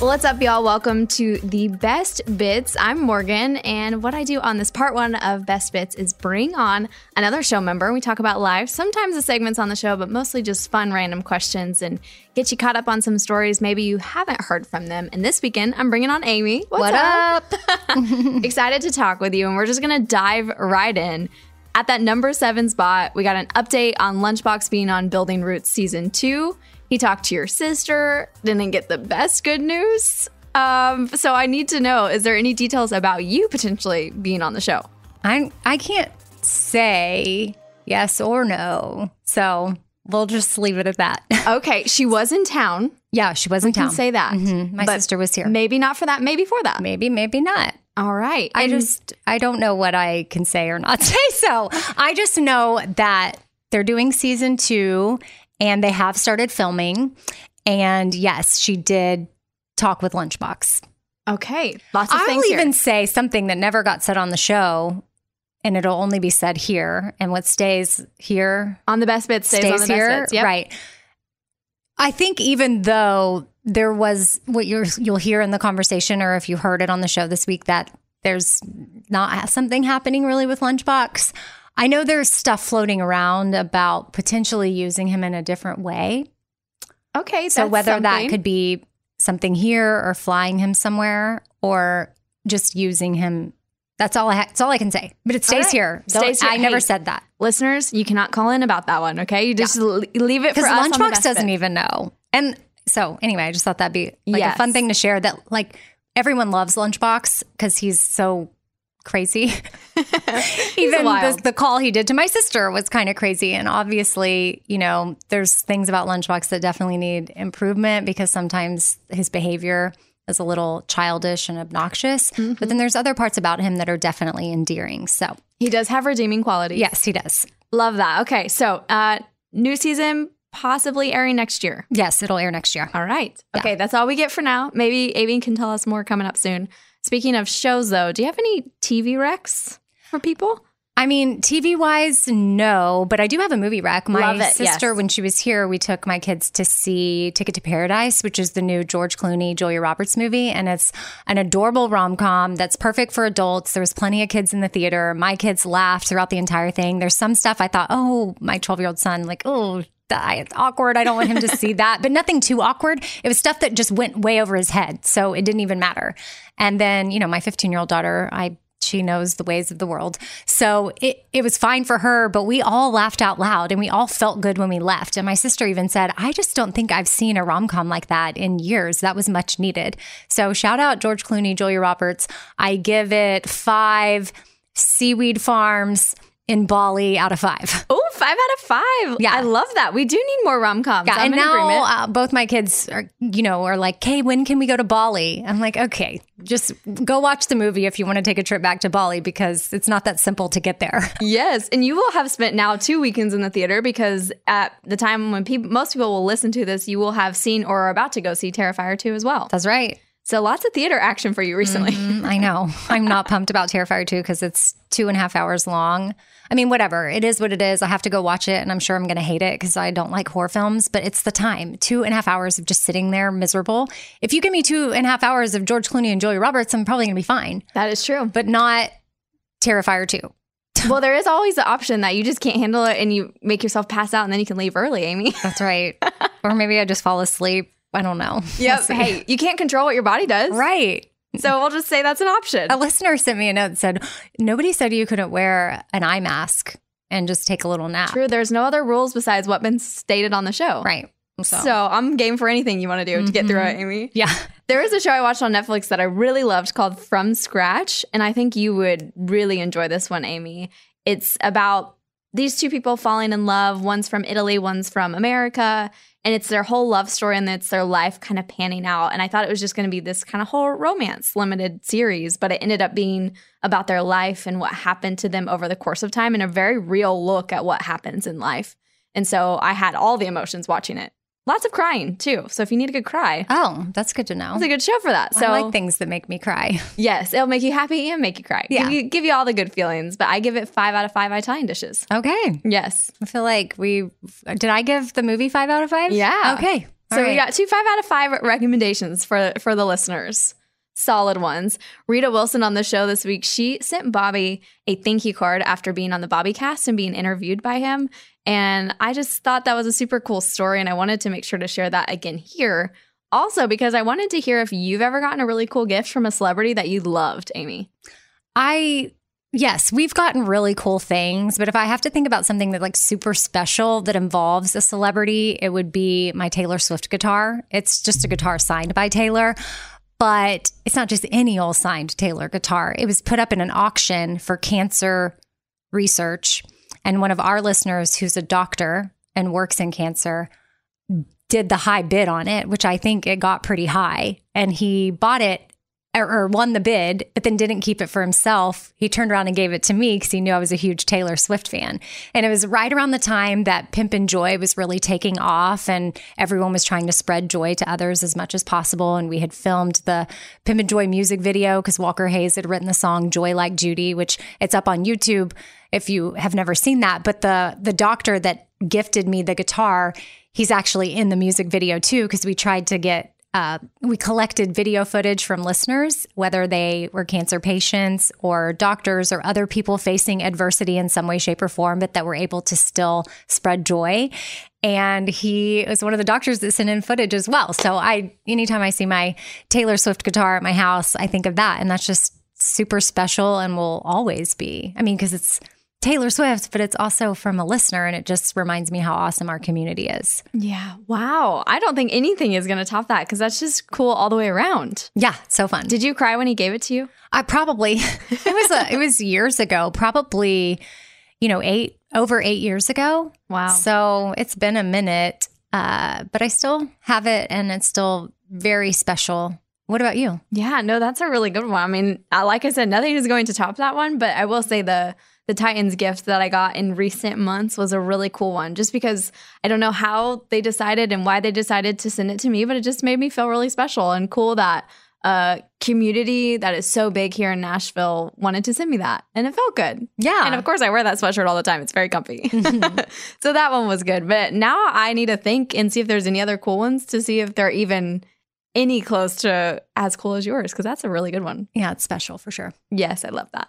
What's up, y'all? Welcome to the Best Bits. I'm Morgan, and what I do on this part one of Best Bits is bring on another show member. We talk about live, sometimes the segments on the show, but mostly just fun, random questions and get you caught up on some stories maybe you haven't heard from them. And this weekend, I'm bringing on Amy. What's What up? Excited to talk with you, and we're just gonna dive right in. At that number seven spot, we got an update on Lunchbox being on Building Roots season two. He talked to your sister, didn't get the best good news. Um, so I need to know: is there any details about you potentially being on the show? I I can't say yes or no. So we'll just leave it at that. Okay, she was in town. yeah, she was in We town. can say that. Mhm. My sister was here. Maybe not for that. Maybe for that. Maybe, maybe not. All right. I And- just I don't know what I can say or not say. So I just know that they're doing season two and they have started filming. And yes, she did talk with Lunchbox. okay. Lots of I'll things even here. say something that never got said on the show, and it'll only be said here. And what stays here on the best bits stays, stays on the here, bits. Yep. right? I think even though there was what you're you'll hear in the conversation, or if you heard it on the show this week, that there's not something happening really with Lunchbox. I know there's stuff floating around about potentially using him in a different way. Okay. So whether that could be something here or flying him somewhere or just using him. That's all I. Ha- that's all I can say. But it stays right. here. Stays here. I never said that listeners, you cannot call in about that one. Okay, you just l- leave it for us. Lunchbox doesn't bits. even know. And so anyway, I just thought that'd be like Yes. a fun thing to share. That like everyone loves Lunchbox because he's so crazy. Even the, the call he did to my sister was kind of crazy. And obviously, you know, there's things about Lunchbox that definitely need improvement because sometimes his behavior is a little childish and obnoxious. Mm-hmm. But then there's other parts about him that are definitely endearing. So He does have redeeming qualities. yes, he does. love that. Okay, so uh, new season possibly airing next year. Yes, it'll air next year. All right. Yeah. Okay, that's all we get for now. Maybe Avian can tell us more coming up soon. Speaking of shows, though, do you have any TV recs for people? I mean, TV wise, no, but I do have a movie rec. My it, sister, yes. when she was here, we took my kids to see Ticket to Paradise, which is the new George Clooney, Julia Roberts movie. And it's an adorable rom com that's perfect for adults. There was plenty of kids in the theater. My kids laughed throughout the entire thing. There's some stuff I thought, oh, my 12 year old son, like, oh, it's awkward. I don't want him to see that, but nothing too awkward. It was stuff that just went way over his head. So it didn't even matter. And then, you know, my 15 year old daughter, I she knows the ways of the world. So it, it was fine for her, but we all laughed out loud and we all felt good when we left. And my sister even said, I just don't think I've seen a rom com like that in years. That was much needed. So shout out George Clooney, Julia Roberts. I give it five seaweed farms in Bali out of five. Oh, five out of five. Yeah. I love that. We do need more rom coms. Yeah, I'm and now uh, both my kids are, you know, are like, "Hey, when can we go to Bali?" I'm like, "Okay, just go watch the movie if you want to take a trip back to Bali because it's not that simple to get there." Yes, and you will have spent now two weekends in the theater because at the time when people, most people will listen to this, you will have seen or are about to go see Terrifier 2 as well. That's right. So lots of theater action for you recently. Mm, I know. I'm not pumped about Terrifier 2 because it's two and a half hours long. I mean, whatever. It is what it is. I have to go watch it, and I'm sure I'm going to hate it because I don't like horror films, but it's the time. Two and a half hours of just sitting there miserable. If you give me two and a half hours of George Clooney and Julia Roberts, I'm probably going to be fine, That is true. but not Terrifier 2. well, there is always the option that you just can't handle it and you make yourself pass out and then you can leave early, Amy. That's right. or maybe I just fall asleep. I don't know. Yep. We'll hey, you can't control what your body does. Right. So we'll just say that's an option. A listener sent me a note that said, Nobody said you couldn't wear an eye mask and just take a little nap. True. There's no other rules besides what's been stated on the show. Right. So, So, I'm game for anything you want to do to get through mm-hmm. it, Amy. yeah. There is a show I watched on Netflix that I really loved called From Scratch, and I think you would really enjoy this one, Amy. It's about these two people falling in love. One's from Italy, one's from America, and it's their whole love story and it's their life kind of panning out. And I thought it was just going to be this kind of whole romance limited series, but it ended up being about their life and what happened to them over the course of time and a very real look at what happens in life. And so I had all the emotions watching it. Lots of crying too. So if you need a good cry, Oh, that's good to know. it's a good show for that. So I like things that make me cry. yes, it'll make you happy and make you cry. Yeah. Give you, give you all the good feelings. But I give it five out of five Italian dishes. Okay. Yes. I feel like we did I give the movie five out of five? Yeah. Okay. So All we got two five out of five recommendations for for the listeners. Solid ones. Rita Wilson on the show this week, she sent Bobby a thank you card after being on the Bobby cast and being interviewed by him. And I just thought that was a super cool story. And I wanted to make sure to share that again here. Also, because I wanted to hear if you've ever gotten a really cool gift from a celebrity that you loved, Amy. I yes, we've gotten really cool things, but if I have to think about something that like super special that involves a celebrity, it would be my Taylor Swift guitar. It's just a guitar signed by Taylor. But it's not just any old signed Taylor guitar. It was put up in an auction for cancer research. And one of our listeners, who's a doctor and works in cancer, did the high bid on it, which I think it got pretty high. And he bought it or, won the bid, but then didn't keep it for himself. He turned around and gave it to me because he knew I was a huge Taylor Swift fan. And it was right around the time that Pimp and Joy was really taking off, and everyone was trying to spread joy to others as much as possible. And we had filmed the Pimp and Joy music video because Walker Hayes had written the song "Joy Like Judy," which it's up on YouTube if you have never seen that. But the the doctor that gifted me the guitar, he's actually in the music video too because we tried to get uh, we collected video footage from listeners, whether they were cancer patients or doctors or other people facing adversity in some way, shape, or form, but that were able to still spread joy. And he was one of the doctors that sent in footage as well. So I, anytime I see my Taylor Swift guitar at my house, I think of that, and that's just super special and will always be. I mean, because it's Taylor Swift, but it's also from a listener, and it just reminds me how awesome our community is. Yeah. Wow. I don't think anything is going to top that because that's just cool all the way around. Yeah, so fun. Did you cry when he gave it to you? I probably it was a, it was years ago, probably you know eight over eight years ago. Wow. So it's been a minute, uh, but I still have it, and it's still very special. What about you? Yeah, no, that's a really good one. I mean, like I said, nothing is going to top that one, but I will say the the Titans gift that I got in recent months was a really cool one just because I don't know how they decided and why they decided to send it to me, but it just made me feel really special and cool that a community that is so big here in Nashville wanted to send me that. And it felt good. Yeah. And of course, I wear that sweatshirt all the time. It's very comfy. Mm-hmm. so that one was good. But now I need to think and see if there's any other cool ones to see if they're even any close to as cool as yours, because that's a really good one. Yeah, it's special for sure. Yes, I love that.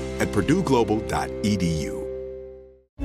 at purdueglobal.edu.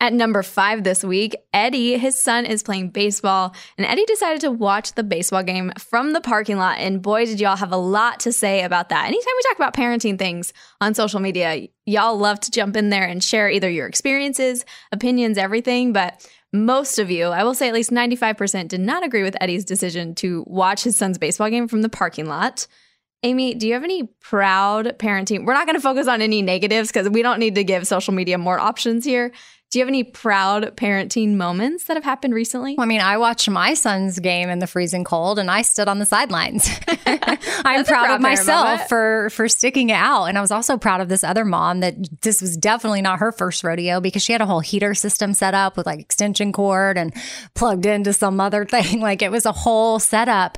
At number five this week, Eddie, his son is playing baseball, and Eddie decided to watch the baseball game from the parking lot. And boy, did y'all have a lot to say about that. Anytime we talk about parenting things on social media, y'all love to jump in there and share either your experiences, opinions, everything. But most of you, I will say at least 95%, did not agree with Eddie's decision to watch his son's baseball game from the parking lot. Amy, do you have any proud parenting? We're not going to focus on any negatives because we don't need to give social media more options here. Do you have any proud parenting moments that have happened recently? Well, I mean, I watched my son's game in the freezing cold and I stood on the sidelines. I'm proud, proud, of myself for for sticking it out. And I was also proud of this other mom that this was definitely not her first rodeo because she had a whole heater system set up with like extension cord and plugged into some other thing. Like it was a whole setup.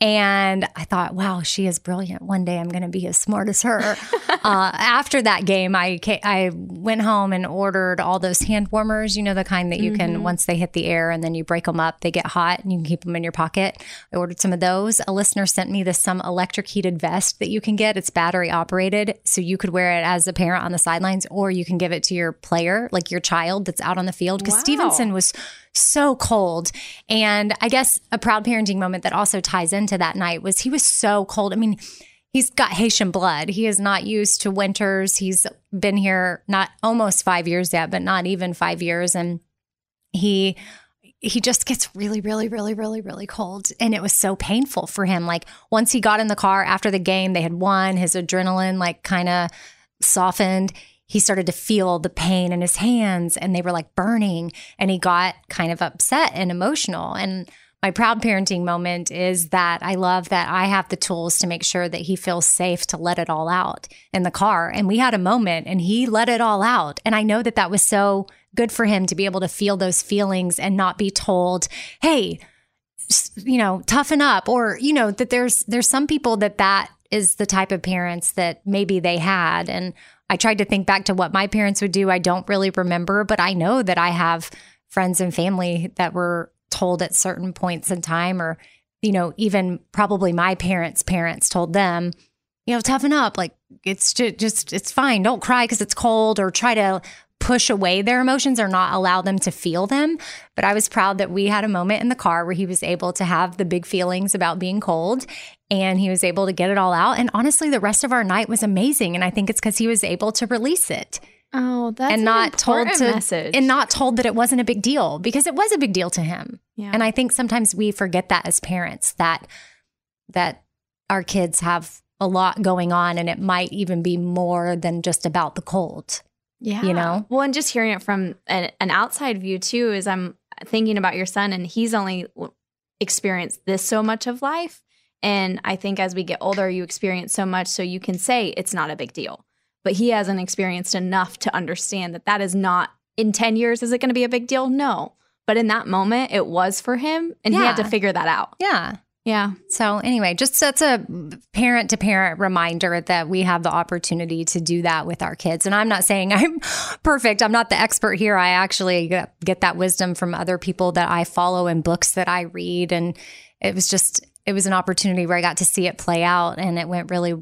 And I thought, wow, she is brilliant. One day I'm going to be as smart as her. uh, after that game, I I went home and ordered all those hand warmers. You know the kind that you mm-hmm. can once they hit the air and then you break them up, they get hot and you can keep them in your pocket. I ordered some of those. A listener sent me this some electric heated vest that you can get. It's battery operated, so you could wear it as a parent on the sidelines, or you can give it to your player, like your child that's out on the field. Because wow. Stevenson was so cold. And I guess a proud parenting moment that also ties into that night was he was so cold. I mean, he's got Haitian blood. He is not used to winters. He's been here not almost five years yet, but not even five years. And he he just gets really, really, really, really, really cold. And it was so painful for him. Like once he got in the car after the game, they had won, his adrenaline like kind of softened he started to feel the pain in his hands and they were like burning and he got kind of upset and emotional and my proud parenting moment is that I love that I have the tools to make sure that he feels safe to let it all out in the car. And we had a moment and he let it all out. And I know that that was so good for him to be able to feel those feelings and not be told, hey, you know, toughen up or, you know, that there's, there's some people that that is the type of parents that maybe they had. And I tried to think back to what my parents would do. I don't really remember, but I know that I have friends and family that were told at certain points in time, or, you know, even probably my parents' parents told them, you know, toughen up. Like it's just, it's fine. Don't cry because it's cold or try to push away their emotions or not allow them to feel them. But I was proud that we had a moment in the car where he was able to have the big feelings about being cold and he was able to get it all out. And honestly, the rest of our night was amazing. And I think it's because he was able to release it. Oh, that's and not told to message. and not told that it wasn't a big deal because it was a big deal to him. Yeah. And I think sometimes we forget that as parents that that our kids have a lot going on and it might even be more than just about the cold. Yeah. You know? Well, and just hearing it from an, an outside view too is I'm thinking about your son and he's only experienced this so much of life. And I think as we get older, you experience so much so you can say it's not a big deal. But he hasn't experienced enough to understand that that is not in 10 years, is it going to be a big deal? No. But in that moment, it was for him and yeah. he had to figure that out. Yeah. Yeah. So anyway, just that's a parent to parent reminder that we have the opportunity to do that with our kids. And I'm not saying I'm perfect. I'm not the expert here. I actually get, get that wisdom from other people that I follow and books that I read. And it was just, it was an opportunity where I got to see it play out and it went really,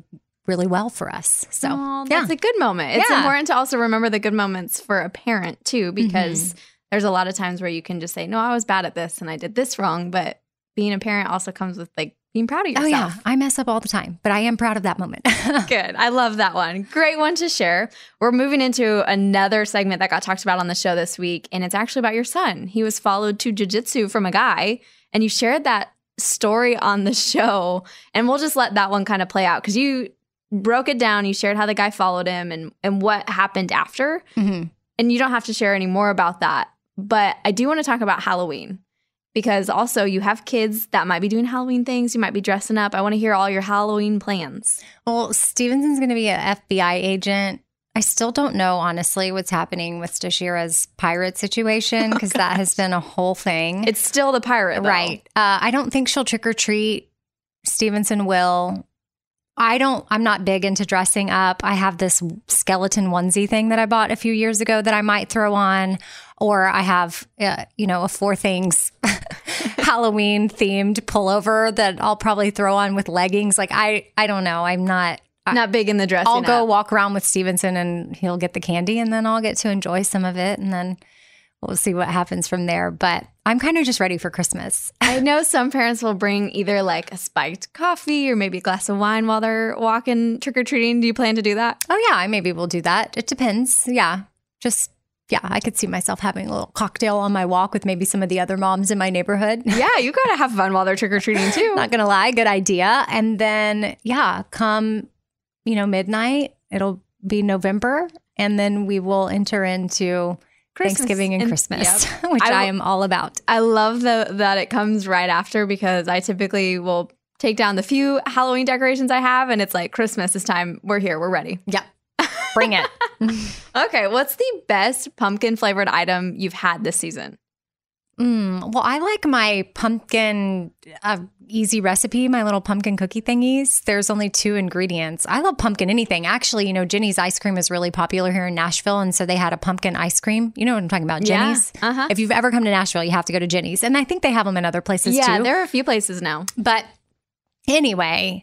really well for us. So Oh, yeah. that's a good moment. It's Yeah. important to also remember the good moments for a parent too, because Mm-hmm. there's a lot of times where you can just say, "No, I was bad at this and I did this wrong." But being a parent also comes with like being proud of Oh yourself. yeah, I mess up all the time, but I am proud of that moment. Good. I love that one. Great one to share. We're moving into another segment that got talked about on the show this week, and it's actually about your son. He was followed to jujitsu from a guy, and you shared that story on the show. And we'll just let that one kind of play out because you broke it down. You shared how the guy followed him and and what happened after. Mhm. And you don't have to share any more about that. But I do want to talk about Halloween because also you have kids that might be doing Halloween things. You might be dressing up. I want to hear all your Halloween plans. Well, Stevenson's going to be an FBI agent. I still don't know, honestly, what's happening with Stashira's pirate situation because that has been a whole thing. It's still the pirate, though. right. Uh, I don't think she'll trick or treat. Stevenson will. I don't, I'm not big into dressing up. I have this skeleton onesie thing that I bought a few years ago that I might throw on. Or I have, uh, you know, a four things Halloween themed pullover that I'll probably throw on with leggings. Like, I, I don't know. I'm not, Not big in the dressing. I'll go up. walk around with Stevenson and he'll get the candy and then I'll get to enjoy some of it and then we'll see what happens from there. But I'm kind of just ready for Christmas. I know some parents will bring either like a spiked coffee or maybe a glass of wine while they're walking trick or treating. Do you plan to do that? Oh yeah, I maybe will do that. It depends. Yeah. Just yeah, I could see myself having a little cocktail on my walk with maybe some of the other moms in my neighborhood. Yeah, you gotta have fun while they're trick or treating too. Not gonna lie, good idea. And then yeah, come, you know, midnight, it'll be November, and then we will enter into Christmas. Thanksgiving and, And- Christmas, yep. which I I, am all about. I love the, that it comes right after because I typically will take down the few Halloween decorations I have, and it's like Christmas is time. We're here. We're ready. Yep. Bring it. Okay, what's the best pumpkin flavored item you've had this season? Mm, well, I like my pumpkin uh, easy recipe, my little pumpkin cookie thingies. There's only two ingredients. I love pumpkin anything. Actually, you know, Jeni's ice cream is really popular here in Nashville. And so they had a pumpkin ice cream. You know what I'm talking about? Yeah, uh-huh. If you've ever come to Nashville, you have to go to Jeni's. And I think they have them in other places yeah, too. there are a few places now. But anyway,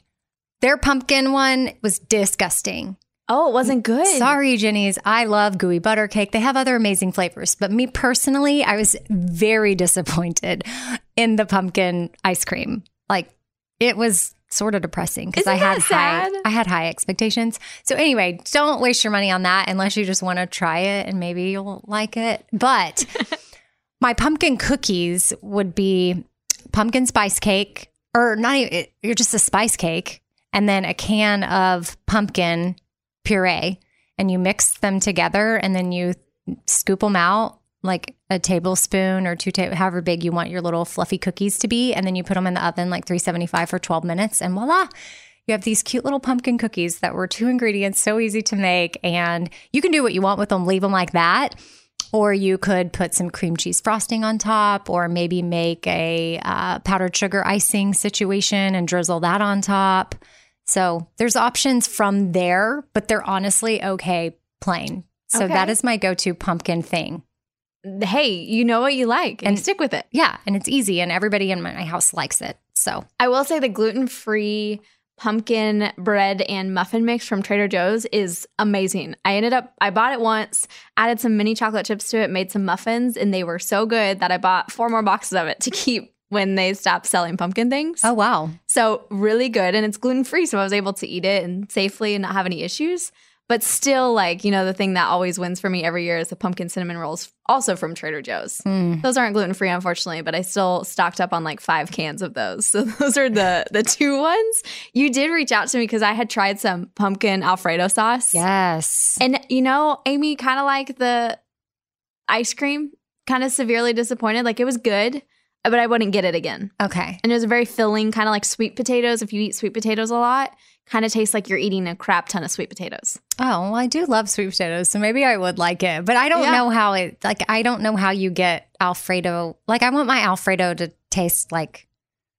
their pumpkin one was disgusting. Oh, it wasn't good. Sorry, Jeni's. I love gooey butter cake. They have other amazing flavors. But me personally, I was very disappointed in the pumpkin ice cream. Like it was sort of depressing because I had high? I had high expectations. So anyway, don't waste your money on that unless you just want to try it and maybe you'll like it. But my pumpkin cookies would be pumpkin spice cake or not even you're just a spice cake and then a can of pumpkin puree and you mix them together and then you scoop them out like a tablespoon or two ta- however big you want your little fluffy cookies to be and then you put them in the oven like 375 for 12 minutes and voila you have these cute little pumpkin cookies that were two ingredients so easy to make and you can do what you want with them leave them like that or you could put some cream cheese frosting on top, or maybe make a uh, powdered sugar icing situation and drizzle that on top. So there's options from there, but they're honestly okay plain. So Okay. that is my go to pumpkin thing. Hey, you know what you like and, And- stick with it. Yeah. And it's easy, and everybody in my house likes it. So I will say the gluten free pumpkin bread and muffin mix from Trader Joe's is amazing. I ended up, I bought it once, added some mini chocolate chips to it, made some muffins, and they were so good that I bought four more boxes of it to keep when they stopped selling pumpkin things. oh wow. So really good. And it's gluten free. So I was able to eat it and safely and not have any issues. But still, like, you know, the thing that always wins for me every year is the pumpkin cinnamon rolls, also from Trader Joe's. Mm. Those aren't gluten free, unfortunately, but I still stocked up on like five cans of those. So those are the the two ones. You did reach out to me because I had tried some pumpkin Alfredo sauce. Yes. And you know, Amy, kind of like the ice cream, kind of severely disappointed. Like it was good, but I wouldn't get it again. Okay. And it was a very filling, kind of like sweet potatoes. If you eat sweet potatoes a lot, kind of tastes like you're eating a crap ton of sweet potatoes. Oh, well, I do love sweet potatoes, so maybe I would like it. But I don't Yeah. know how it like I don't know how you get Alfredo. Like I want my Alfredo to taste like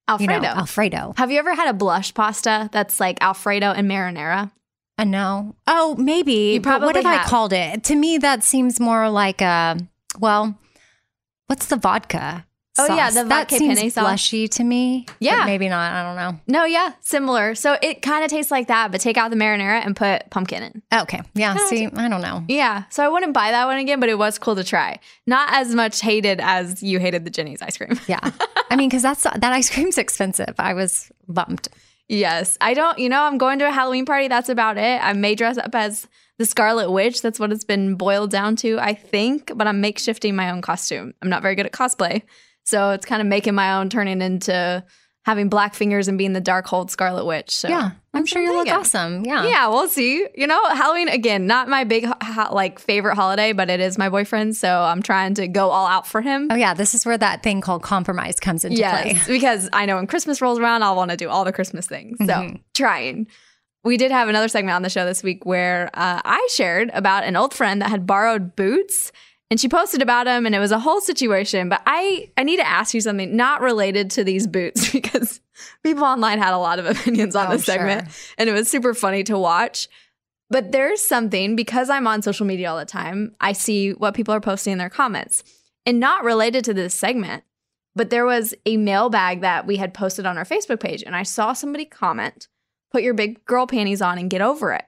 Alfredo. You know, Alfredo. Have you ever had a blush pasta that's like Alfredo and marinara? Uh, no. Oh, maybe. You but what probably have I called it? To me, that seems more like a, well, what's the vodka? Oh, yeah, the that vodka seems penne sauce. blushy to me. Yeah. maybe not. I don't know. No, yeah, similar. So it kind of tastes like that, but take out the marinara and put pumpkin in. Okay. Yeah. See, I don't know. Yeah, so I wouldn't buy that one again, but it was cool to try. Not as much hated as you hated the Jeni's ice cream. Yeah. I mean, because that's that ice cream's expensive. I was bummed. yes, I don't. You know, I'm going to a Halloween party. That's about it. I may dress up as the Scarlet Witch. That's what it's been boiled down to, I think. But I'm makeshifting my own costume. I'm not very good at cosplay, so it's kind of making my own, turning into having black fingers and being the Darkhold Scarlet Witch. So Yeah. I'm sure you'll look Yeah. awesome. Yeah. Yeah, we'll see. You know, Halloween again, not my big ho- like favorite holiday, but it is my boyfriend, so I'm trying to go all out for him. Oh, yeah. This is where that thing called compromise comes into play. Yes, because I know when Christmas rolls around, I'll want to do all the Christmas things. So Mhm. trying. We did have another segment on the show this week where uh, I shared about an old friend that had borrowed boots. And she posted about him and it was a whole situation. But I, I need to ask you something not related to these boots because people online had a lot of opinions on Oh, this segment, sure. and it was super funny to watch. But there's something because I'm on social media all the time, I see what people are posting in their comments. And not related to this segment, but there was a mailbag that we had posted on our Facebook page, and I saw somebody comment, put your big girl panties on and get over it.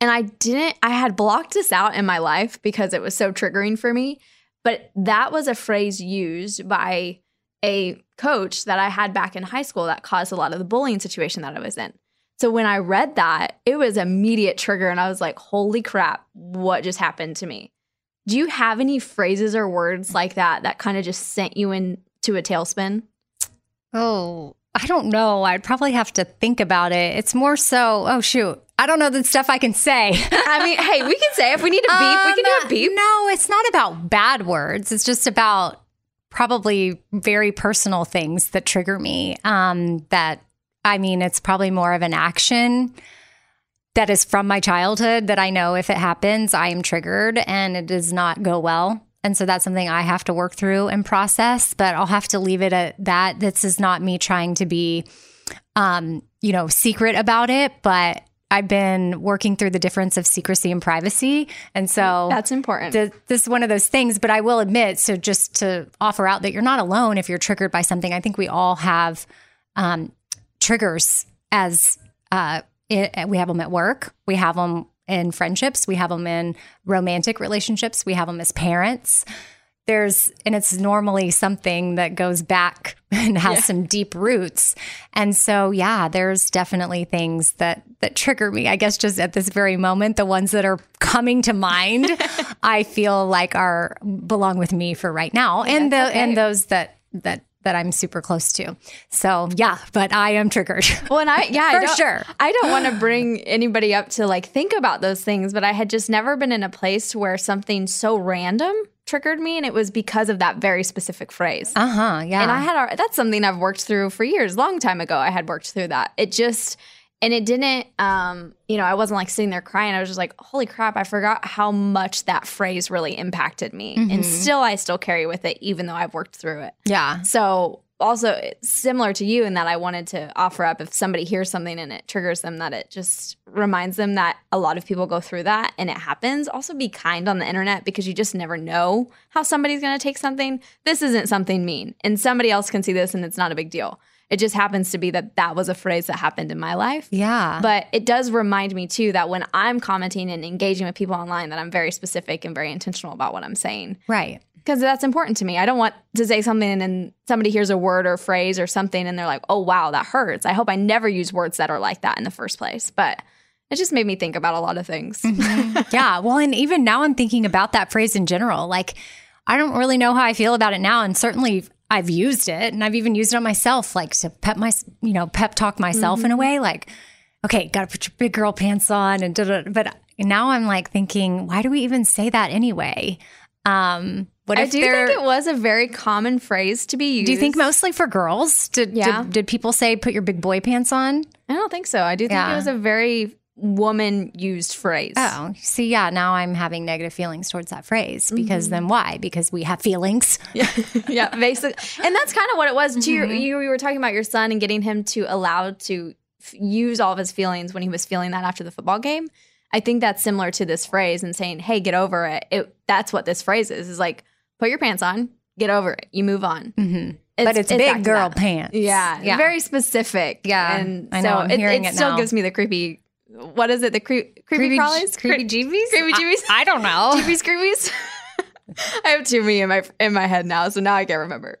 And I didn't, I had blocked this out in my life because it was so triggering for me. But that was a phrase used by a coach that I had back in high school that caused a lot of the bullying situation that I was in. So when I read that, it was immediate trigger and I was like, "Holy crap, what just happened to me?" Do you have any phrases or words like that that kind of just sent you into a tailspin? Oh, I don't know. I'd probably have to think about it. It's more so, oh, shoot. I don't know the stuff I can say. I mean, hey, we can say if we need a beep, we can do a Um, beep. No, it's not about bad words. It's just about probably very personal things that trigger me. Um, that I mean, it's probably more of an action that is from my childhood that I know if it happens, I am triggered and it does not go well. And so that's something I have to work through and process, but I'll have to leave it at that. This is not me trying to be, um, you know, secret about it, but I've been working through the difference of secrecy and privacy. And so That's important. th- this is one of those things, but I will admit, so just to offer out that you're not alone if you're triggered by something. I think we all have um, triggers as uh, it, we have them at work, we have them in friendships, we have them in romantic relationships, we have them as parents. There's, and it's normally something that goes back and has some deep roots. And so, yeah, there's definitely things that that trigger me. I guess just at this very moment, the ones that are coming to mind, I feel like are belong with me for right now, oh, and the okay. and those that that that I'm super close to. So, yeah, but I am triggered. Well, and I, yeah, For don't- sure. I don't want to bring anybody up to like think about those things, but I had just never been in a place where something so random triggered me, and it was because of that very specific phrase. Uh huh. Yeah. And I had a, that's something I've worked through for years. Long time ago, I had worked through that. It just and it didn't. Um, you know, I wasn't like sitting there crying. I was just like, "Holy crap!" I forgot how much that phrase really impacted me, and still, I still carry with it, even though I've worked through it. yeah. So also similar to you in that I wanted to offer up if somebody hears something and it triggers them that it just reminds them that a lot of people go through that and it happens. Also be kind on the internet because you just never know how somebody's going to take something. This isn't something mean and somebody else can see this and it's not a big deal. It just happens to be that that was a phrase that happened in my life. Yeah. But it does remind me too that when I'm commenting and engaging with people online that I'm very specific and very intentional about what I'm saying right. Because that's important to me. I don't want to say something and somebody hears a word or phrase or something and they're like, "Oh wow, that hurts." I hope I never use words that are like that in the first place. But it just made me think about a lot of things. yeah. Well, and even now I'm thinking about that phrase in general. Like, I don't really know how I feel about it now. And certainly I've used it and I've even used it on myself, like to pep my, you know, pep talk myself in a way like, okay, got to put your big girl pants on and da, da, da. but now I'm like thinking, why do we even say that anyway? Um, what I do think it was a very common phrase to be used. do you think mostly for girls? Did, Yeah. did, did people say put your big boy pants on? I don't think so. I do think Yeah. it was a very woman used phrase. Oh, see, yeah, now I'm having negative feelings towards that phrase because mm-hmm. then why? Because we have feelings. Yeah, yeah, basically, and that's kind of what it was. Too. Mm-hmm. You, you were talking about your son and getting him to allow to f- use all of his feelings when he was feeling that after the football game. I think that's similar to this phrase and saying, "Hey, get over it." it that's what this phrase is. Is like, put your pants on, get over it, you move on. Mm-hmm. but it's, back big girl pants. Yeah, yeah. very specific. Yeah, and I know, so I'm it, hearing it it still now. gives me the creepy. What is it? The cre- creepy, creepy, crawlies, creepy jeebies. creepy jeebies. I, I don't know. Creepy jeebies creepies. I have too many in my in my head now, so now I can't remember.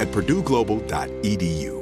at purdueglobal.edu.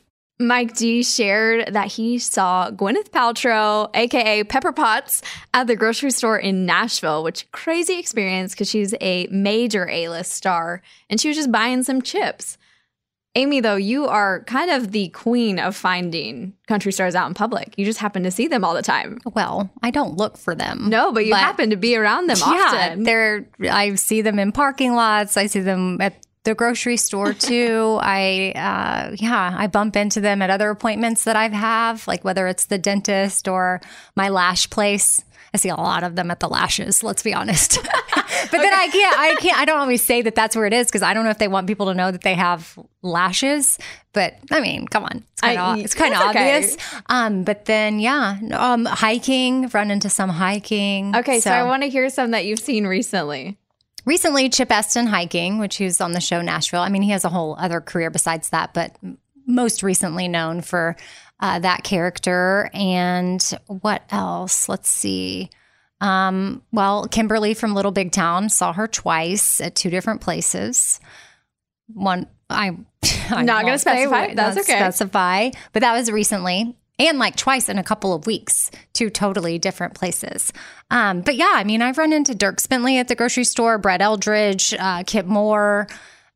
Mike D shared that he saw Gwyneth Paltrow, aka Pepper Potts, at the grocery store in Nashville, which crazy experience because she's a major A-list star and she was just buying some chips. Amy, though, you are kind of the queen of finding country stars out in public. You just happen to see them all the time. Well, I don't look for them. No, but you happen to be around them yeah, often. they're. I see them in parking lots. I see them at the grocery store too. I uh, yeah, I bump into them at other appointments that I have, like whether it's the dentist or my lash place. I see a lot of them at the lashes. Let's be honest. but then I can't. I can't. I don't always say that that's where it is because I don't know if they want people to know that they have lashes. But I mean, come on, it's kind of it's kind of that's okay. obvious. Um, but then yeah, um, hiking. Run into some hiking. okay, so, I want to hear some that you've seen recently. Recently Chip Esten hiking, which he was on the show Nashville. I mean, he has a whole other career besides that, but most recently known for uh, that character. And what else? Let's see. Um, well, Kimberly from Little Big Town saw her twice at two different places. One, I, I'm Not gonna specify. That's okay. Specify, but that was recently, and like twice in a couple of weeks, two totally different places. Um, but yeah, I mean, I've run into Dierks Bentley at the grocery store, Brett Eldredge, uh, Kip Moore.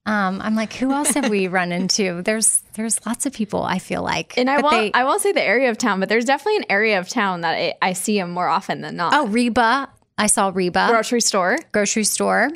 Um, I'm like, who else have we run into? There's there's lots of people. I feel like, And I But won't, they- I won't say the area of town, but there's definitely an area of town that I, I see him more often than not. oh Reba, I saw Reba grocery store. grocery store.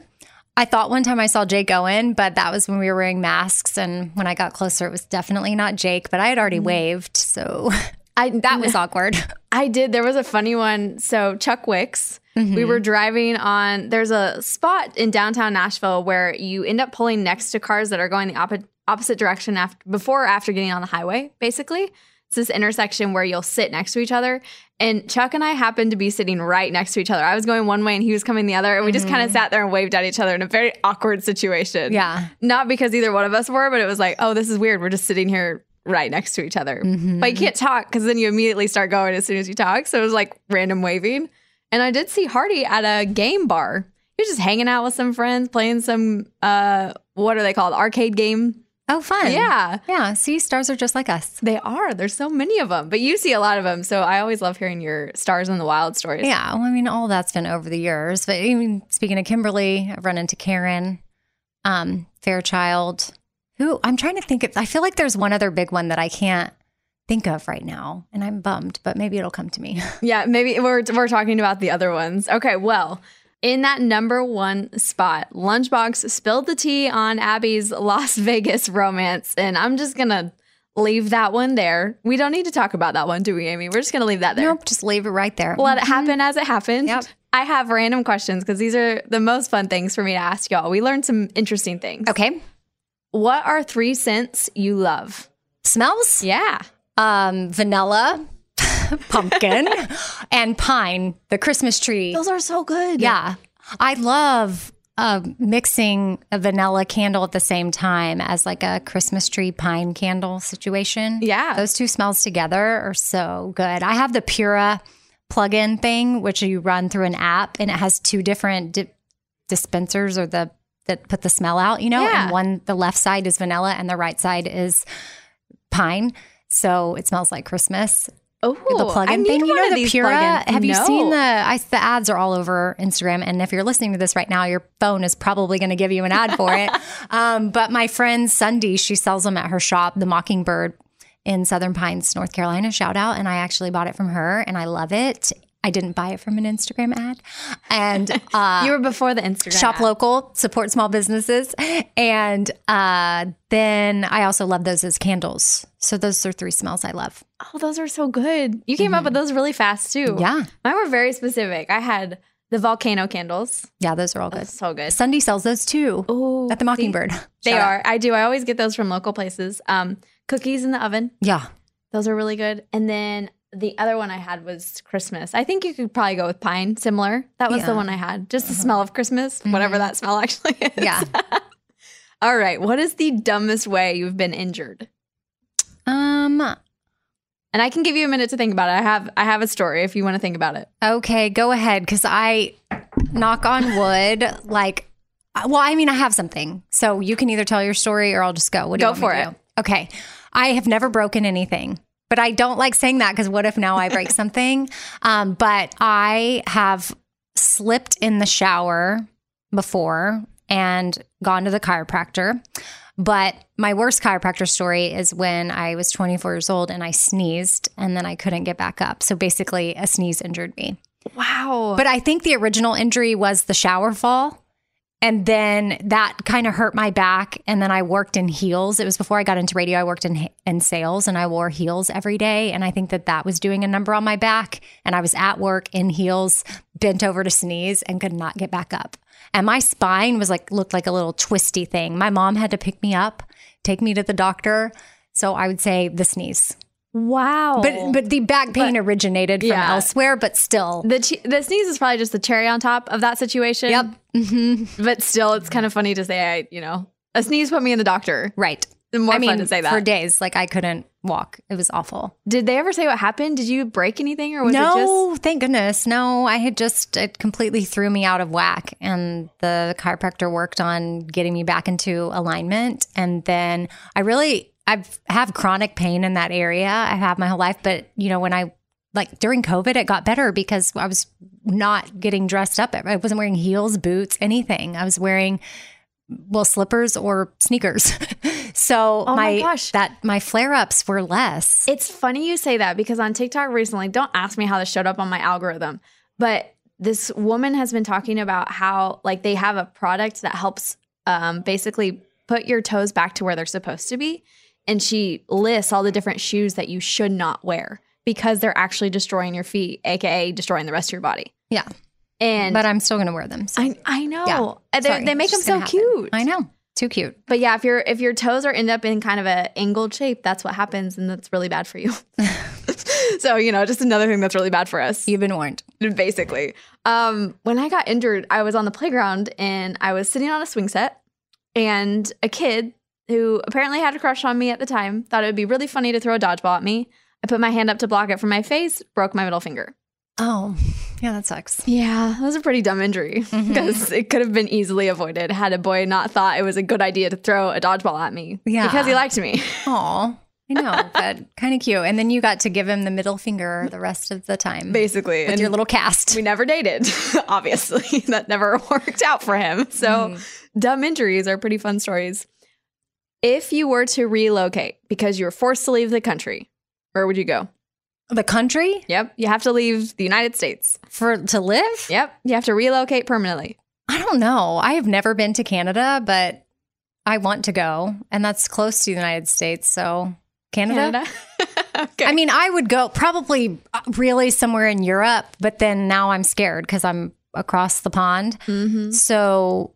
I thought one time I saw Jake Owen, but that was when we were wearing masks. And when I got closer, it was definitely not Jake, but I had already waved. So I that was awkward. I did. There was a funny one. So Chuck Wicks, we mm-hmm. were driving on. There's a spot in downtown Nashville where you end up pulling next to cars that are going the opposite opposite direction after before or after getting on the highway. Basically, it's this intersection where you'll sit next to each other. And Chuck and I happened to be sitting right next to each other. I was going one way and he was coming the other, and we just kind of mm-hmm. sat there and waved at each other in a very awkward situation. Yeah. not because either one of us were, but it was like, oh, this is weird. We're just sitting here right next to each other. But you can't talk because then you immediately start going as soon as you talk. So it was like random waving. And I did see Hardy at a game bar. He was just hanging out with some friends, playing some uh what are they called? Arcade game. Oh, fun. Yeah. Yeah. See, stars are just like us. They are. There's so many of them, but you see a lot of them. So I always love hearing your stars in the wild stories. Yeah. Well, I mean, all that's been over the years. But even speaking of Kimberly, I've run into Karen, um, Fairchild, who I'm trying to think of. I feel like there's one other big one that I can't think of right now. And I'm bummed, but maybe it'll come to me. Yeah, maybe we're we're talking about the other ones. Okay, well, in that number one spot, Lunchbox spilled the tea on Abby's Las Vegas romance, and I'm just gonna leave that one there. We don't need to talk about that one, do we, Amy? We're just gonna leave that there. nope. Just leave it right there. Let it mm-hmm. happen as it happened. Yep. I have random questions because these are the most fun things for me to ask y'all. We learned some interesting things. Okay. What are three scents you love? Smells? Yeah. Um, vanilla, pumpkin, and pine, the Christmas tree. Those are so good. Yeah. I love uh, mixing a vanilla candle at the same time as like a Christmas tree pine candle situation. Yeah. Those two smells together are so good. I have the Pura plug-in thing, which you run through an app and it has two different di- dispensers or the that put the smell out, you know, Yeah. and one the left side is vanilla and the right side is pine. So it smells like Christmas Oh, the I plug-in need thing. You know of the these Pura. plugins. Have you seen the? I, the ads are all over Instagram, and if you're listening to this right now, your phone is probably going to give you an ad for it. um, but my friend Sunday, she sells them at her shop, the Mockingbird in Southern Pines, North Carolina. Shout out! And I actually bought it from her, and I love it. I didn't buy it from an Instagram ad, and uh, You were before the Instagram. shop ad. local, support small businesses, and uh, then I also love those as candles. So those are three smells I love. Oh, those are so good. You came up with those really fast too. Mm-hmm. Yeah. Mine were very specific. I had the volcano candles. Yeah, those are all good. So good. Sunday sells those too Oh, at the Mockingbird. They Shout are. I do. I always get those from local places. Um, cookies in the oven. Yeah. Those are really good. And then the other one I had was Christmas. I think you could probably go with pine, similar. That was the Yeah. Uh-huh. one I had. Just the smell of Christmas, whatever that smell actually is. Yeah. All right. What is the dumbest way you've been injured? Um. And I can give you a minute to think about it. I have I have a story if you want to think about it. Okay, go ahead. Because I knock on wood. Like, well, I mean, I have something. So you can either tell your story or I'll just go. What do Go you want for to do? Okay. I have never broken anything. But I don't like saying that because what if now I break something? Um, but I have slipped in the shower before and gone to the chiropractor. But my worst chiropractor story is when I was 24 years old and I sneezed and then I couldn't get back up. So basically, a sneeze injured me. Wow. But I think the original injury was the shower fall. And then that kind of hurt my back. And then I worked in heels. It was before I got into radio. I worked in, in sales and I wore heels every day. And I think that that was doing a number on my back. And I was at work in heels, bent over to sneeze and could not get back up. And my spine was like, looked like a little twisty thing. My mom had to pick me up, take me to the doctor. So I would say the sneeze. Wow. But but the back pain originated from yeah. elsewhere, but still. the che- the sneeze is probably just the cherry on top of that situation. Yep. Mm-hmm. But still, it's kind of funny to say. I you know a sneeze put me in the doctor. Right. More I mean, fun to say that. for days, like I couldn't walk. It was awful. Did they ever say what happened? Did you break anything, or was no, it just? thank goodness. No, I had just it completely threw me out of whack, and the chiropractor worked on getting me back into alignment. And then I really I've have chronic pain in that area. I have my whole life, but you know when I like during COVID, it got better because I was not getting dressed up. I wasn't wearing heels, boots, anything. I was wearing well slippers or sneakers. so Oh my my, gosh. that my flare ups were less. It's funny you say that because on TikTok recently, don't ask me how this showed up on my algorithm, but this woman has been talking about how like they have a product that helps um, basically put your toes back to where they're supposed to be, and she lists all the different shoes that you should not wear because they're actually destroying your feet, aka destroying the rest of your body. yeah, And but I'm still going to wear them. So. I I know Yeah. They're- they make them so happen. cute. I know, too cute. But yeah, if your if your toes are end up in kind of a angled shape, that's what happens, and that's really bad for you. so you know, just another thing that's really bad for us, You've been warned. basically. Um, when I got injured, I was on the playground and I was sitting on a swing set, and a kid who apparently had a crush on me at the time thought it would be really funny to throw a dodgeball at me. I put my hand up to block it from my face, broke my middle finger. Oh, Yeah, that sucks. Yeah, that was a pretty dumb injury mm-hmm. because it could have been easily avoided had a boy not thought it was a good idea to throw a dodgeball at me. Yeah. Because he liked me. Oh, I know, but kind of cute. And then you got to give him the middle finger the rest of the time, Basically. with and your little cast. we never dated, obviously. that never worked out for him. So mm-hmm. dumb injuries are pretty fun stories. If you were to relocate because you were forced to leave the country, where would you go? the country Yep. You have to leave the United States. for to live. Yep. You have to relocate permanently. I don't know. I have never been to Canada, but I want to go, and that's close to the United States. So Canada. okay. I mean, I would go probably uh, really somewhere in Europe, but then now I'm scared because I'm across the pond. Mhm. So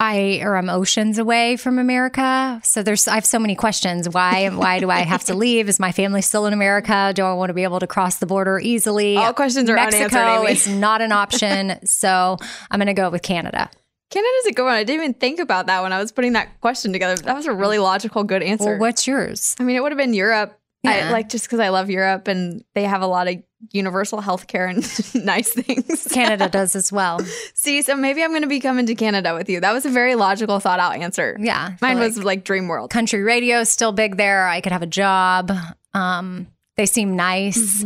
I or I'm oceans away from America. So there's I have so many questions. Why why do I have to leave? Is my family still in America? Do I want to be able to cross the border easily? All questions are Mexico unanswered, is not an option. so I'm going to go with Canada. Canada's a good one. I didn't even think about that when I was putting that question together. That was a really mm. logical, good answer. Well, what's yours? I mean, it would have been Europe. I, like just because I love Europe and they have a lot of universal health care and nice things. Canada does as well. See, so maybe I'm going to be coming to Canada with you. That was a very logical, thought out answer. Yeah. Mine like was like Dream World. country radio is still big there. I could have a job. Um, they seem nice.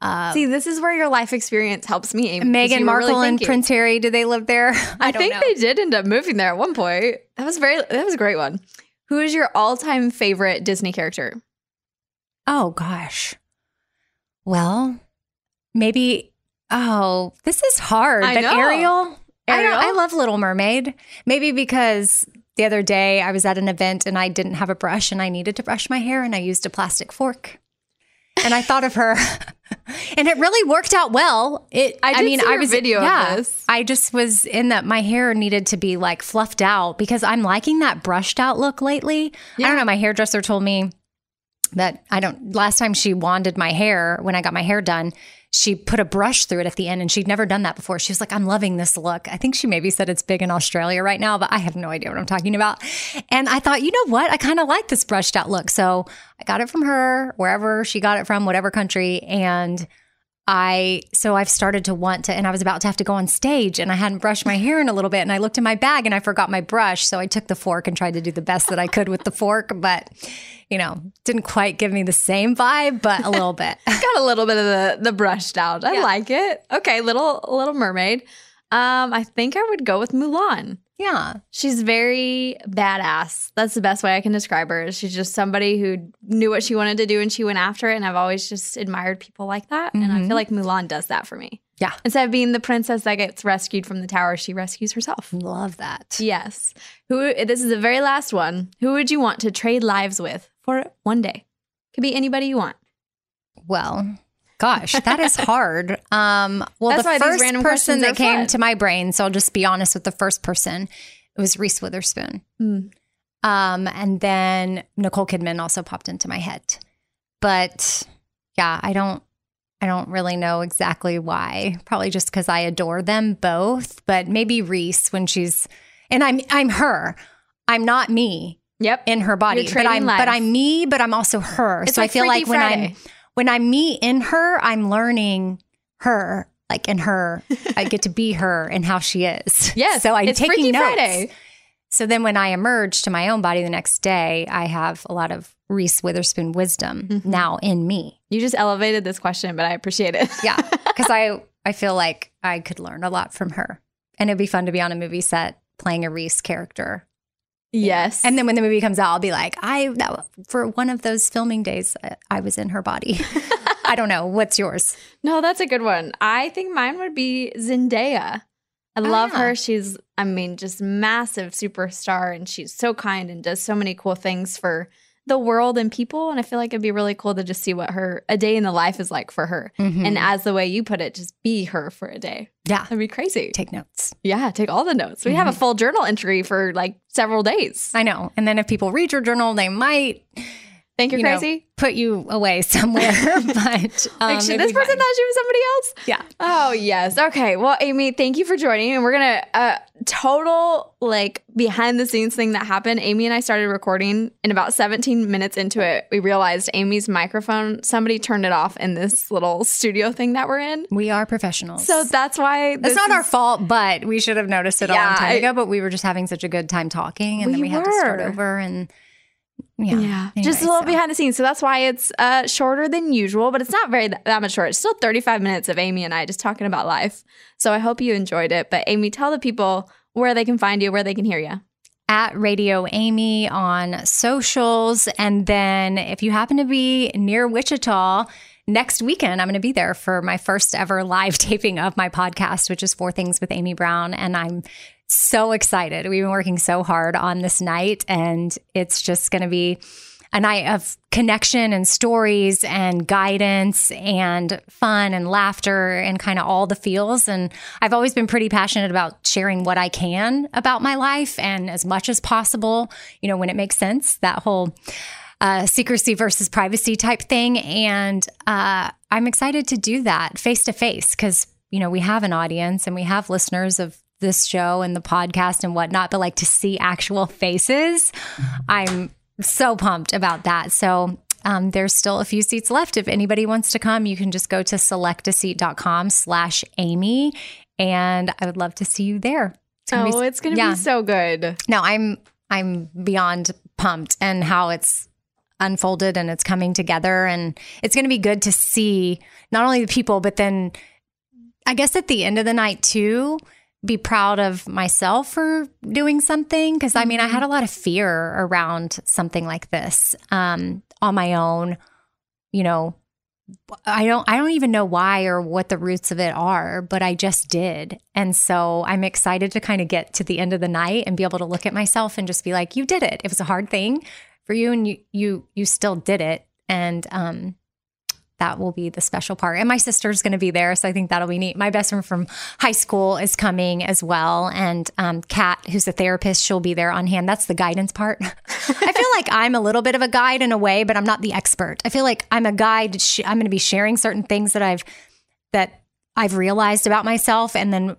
Uh, See, this is where your life experience helps me. Meghan were really Markle and. Prince Harry, do they live there? I, don't think know. they did end up moving there at one point. That was very. That was a great one. Who is your all-time favorite Disney character? Oh gosh. Well, maybe. Oh, this is hard. I but know. Ariel. I, I love Little Mermaid. Maybe because the other day I was at an event and I didn't have a brush and I needed to brush my hair and I used a plastic fork. And I thought of her, and it really worked out well. It. I did mean, I was video yeah. I just was in that my hair needed to be like fluffed out because I'm liking that brushed out look lately. I don't know. My hairdresser told me that I don't. Last time she wanded my hair when I got my hair done, she put a brush through it at the end, and she'd never done that before. She was like, "I'm loving this look." I think she maybe said it's big in Australia right now, but I have no idea what I'm talking about. And I thought, you know what? I kind of like this brushed out look, so I got it from her, wherever she got it from, whatever country, and. I so I've started to want to, and I was about to have to go on stage, and I hadn't brushed my hair in a little bit, and I looked in my bag and I forgot my brush, so I took the fork and tried to do the best that I could with the fork, but you know, didn't quite give me the same vibe, but a little bit. Got a little bit of the the brushed out. I Yeah. like it. Okay, little Little Mermaid. Um, I think I would go with Mulan. Yeah, She's very badass. That's the best way I can describe her. She's just somebody who knew what she wanted to do and she went after it. And I've always just admired people like that. And I feel mm-hmm. like Mulan does that for me. yeah, Instead of being the princess that gets rescued from the tower, she rescues herself. love that. Yes. Who? This is the very last one. Who would you want to trade lives with for one day? Could be anybody you want. Well, gosh, that is hard. Um, well, That's the first random person that came fun. to my brain, so I'll just be honest with the first person, it was Reese Witherspoon. Mm. Um, and then Nicole Kidman also popped into my head. But yeah, I don't I don't really know exactly why. Probably just because I adore them both, but maybe Reese when she's and I'm I'm her. I'm not me Yep. in her body. But I'm lives. but I'm me, but I'm also her. It's so like I feel Freaky like when I'm Friday. When I'm me in her, I'm learning her. Like in her, I get to be her and how she is. Yes. So I'm taking Freaky notes. Friday. So then when I emerge to my own body the next day, I have a lot of Reese Witherspoon wisdom Mm-hmm. now in me. You just elevated this question, but I appreciate it. Yeah. Because I, I feel like I could learn a lot from her. And it'd be fun to be on a movie set playing a Reese character. Yes. And then when the movie comes out, I'll be like, I, that, for one of those filming days, I- I was in her body. I don't know. What's yours? No, that's a good one. I think mine would be Zendaya. I love Ah. her. She's, I mean, just massive superstar, and she's so kind and does so many cool things for the world and people. And I feel like it'd be really cool to just see what her a day in the life is like for her. Mm-hmm. And as the way you put it, just be her for a day. Yeah. That'd be crazy. Take notes. yeah, take all the notes. We have a full journal entry for like several days. I know. And then if people read your journal, they might You're you know, crazy? put you away somewhere. but um, Like, this person thought she was somebody else? Yeah. Oh yes. Okay. Well, Amy, thank you for joining, and we're gonna uh, total like behind the scenes thing that happened. Amy and I started recording, and about 17 minutes into it, we realized Amy's microphone. Somebody turned it off in this little studio thing that we're in. We are professionals. So that's why this not our fault, but we should have noticed it a long time ago. But we were just having such a good time talking, and then We we had to start over. And yeah, Yeah, Anyway, just a little so- behind the scenes. So that's why it's uh, shorter than usual, but it's not very that much short. It's still 35 minutes of Amy and I just talking about life. So I hope you enjoyed it. But Amy, tell the people where they can find you, where they can hear you. at Radio Amy on socials. And then if you happen to be near Wichita, next weekend, I'm going to be there for my first ever live taping of my podcast, which is Four Things with Amy Brown. And I'm so excited. We've been working so hard on this night, and it's just going to be a night of connection and stories and guidance and fun and laughter and kind of all the feels. And I've always been pretty passionate about sharing what I can about my life and as much as possible, you know, when it makes sense, that whole uh, secrecy versus privacy type thing. And uh, I'm excited to do that face to face because, you know, we have an audience and we have listeners of this show and the podcast and whatnot, but like to see actual faces, I'm so pumped about that. So um, there's still a few seats left. If anybody wants to come, you can just go to selectaseat.com slash Amy. And I would love to see you there. It's gonna oh, be- it's going to yeah. be so good. No, I'm I'm beyond pumped and how it's unfolded and it's coming together and it's going to be good to see not only the people but then I guess at the end of the night too be proud of myself for doing something because I mean I had a lot of fear around something like this um on my own you know I don't I don't even know why or what the roots of it are, but I just did. And so I'm excited to kind of get to the end of the night and be able to look at myself and just be like, you did it. It was a hard thing for you and you you you still did it. And um that will be the special part. And my sister's going to be there, so I think that'll be neat. My best friend from high school is coming as well, and um, Kat, who's a therapist, she'll be there on hand. That's the guidance part. I feel like I'm a little bit of a guide in a way, but I'm not the expert. I feel like I'm a guide. I'm going to be sharing certain things that I've that I've realized about myself, and then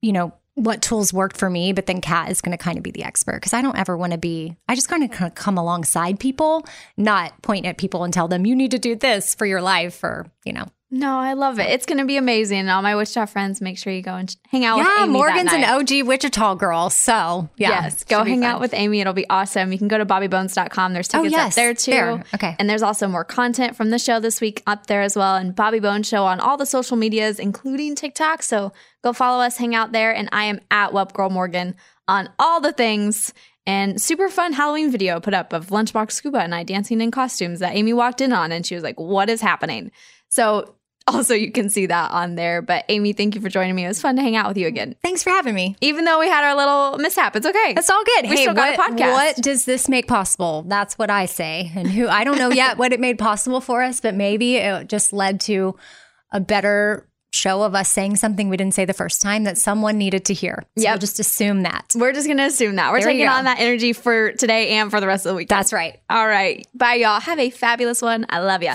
you know what tools worked for me. But then Kat is going to kind of be the expert because I don't ever want to be. I just kind of kind of come alongside people, not point at people and tell them you need to do this for your life, or you know. No, I love it. It's going to be amazing. All my Wichita friends, make sure you go and hang out with Yeah, Morgan's an. OG Wichita girl, so yeah, yes, go hang out with Amy. It'll be awesome. You can go to bobbybones.com. There's Oh, tickets yes, up there too. there. Okay. And there's also more content from the show this week up there as well. And Bobby Bones Show on all the social medias, including TikTok. So go follow us, hang out there. And I am at Web Girl Morgan on all the things. And super fun Halloween video put up of Lunchbox Scuba and I dancing in costumes that Amy walked in on and she was like, What is happening? So also you can see that on there. But Amy, thank you for joining me. It was fun to hang out with you again. Thanks for having me. Even though we had our little mishap, it's okay. That's all good. We hey, still got a podcast. what does this make possible? That's what I say. And who I don't know yet what it made possible for us, but maybe it just led to a better show of us saying something we didn't say the first time that someone needed to hear. So Yep. we'll just assume that. We're just gonna assume that. We're There taking on that energy for today and for the rest of the week. That's right. All right. Bye, y'all. Have a fabulous one. I love ya.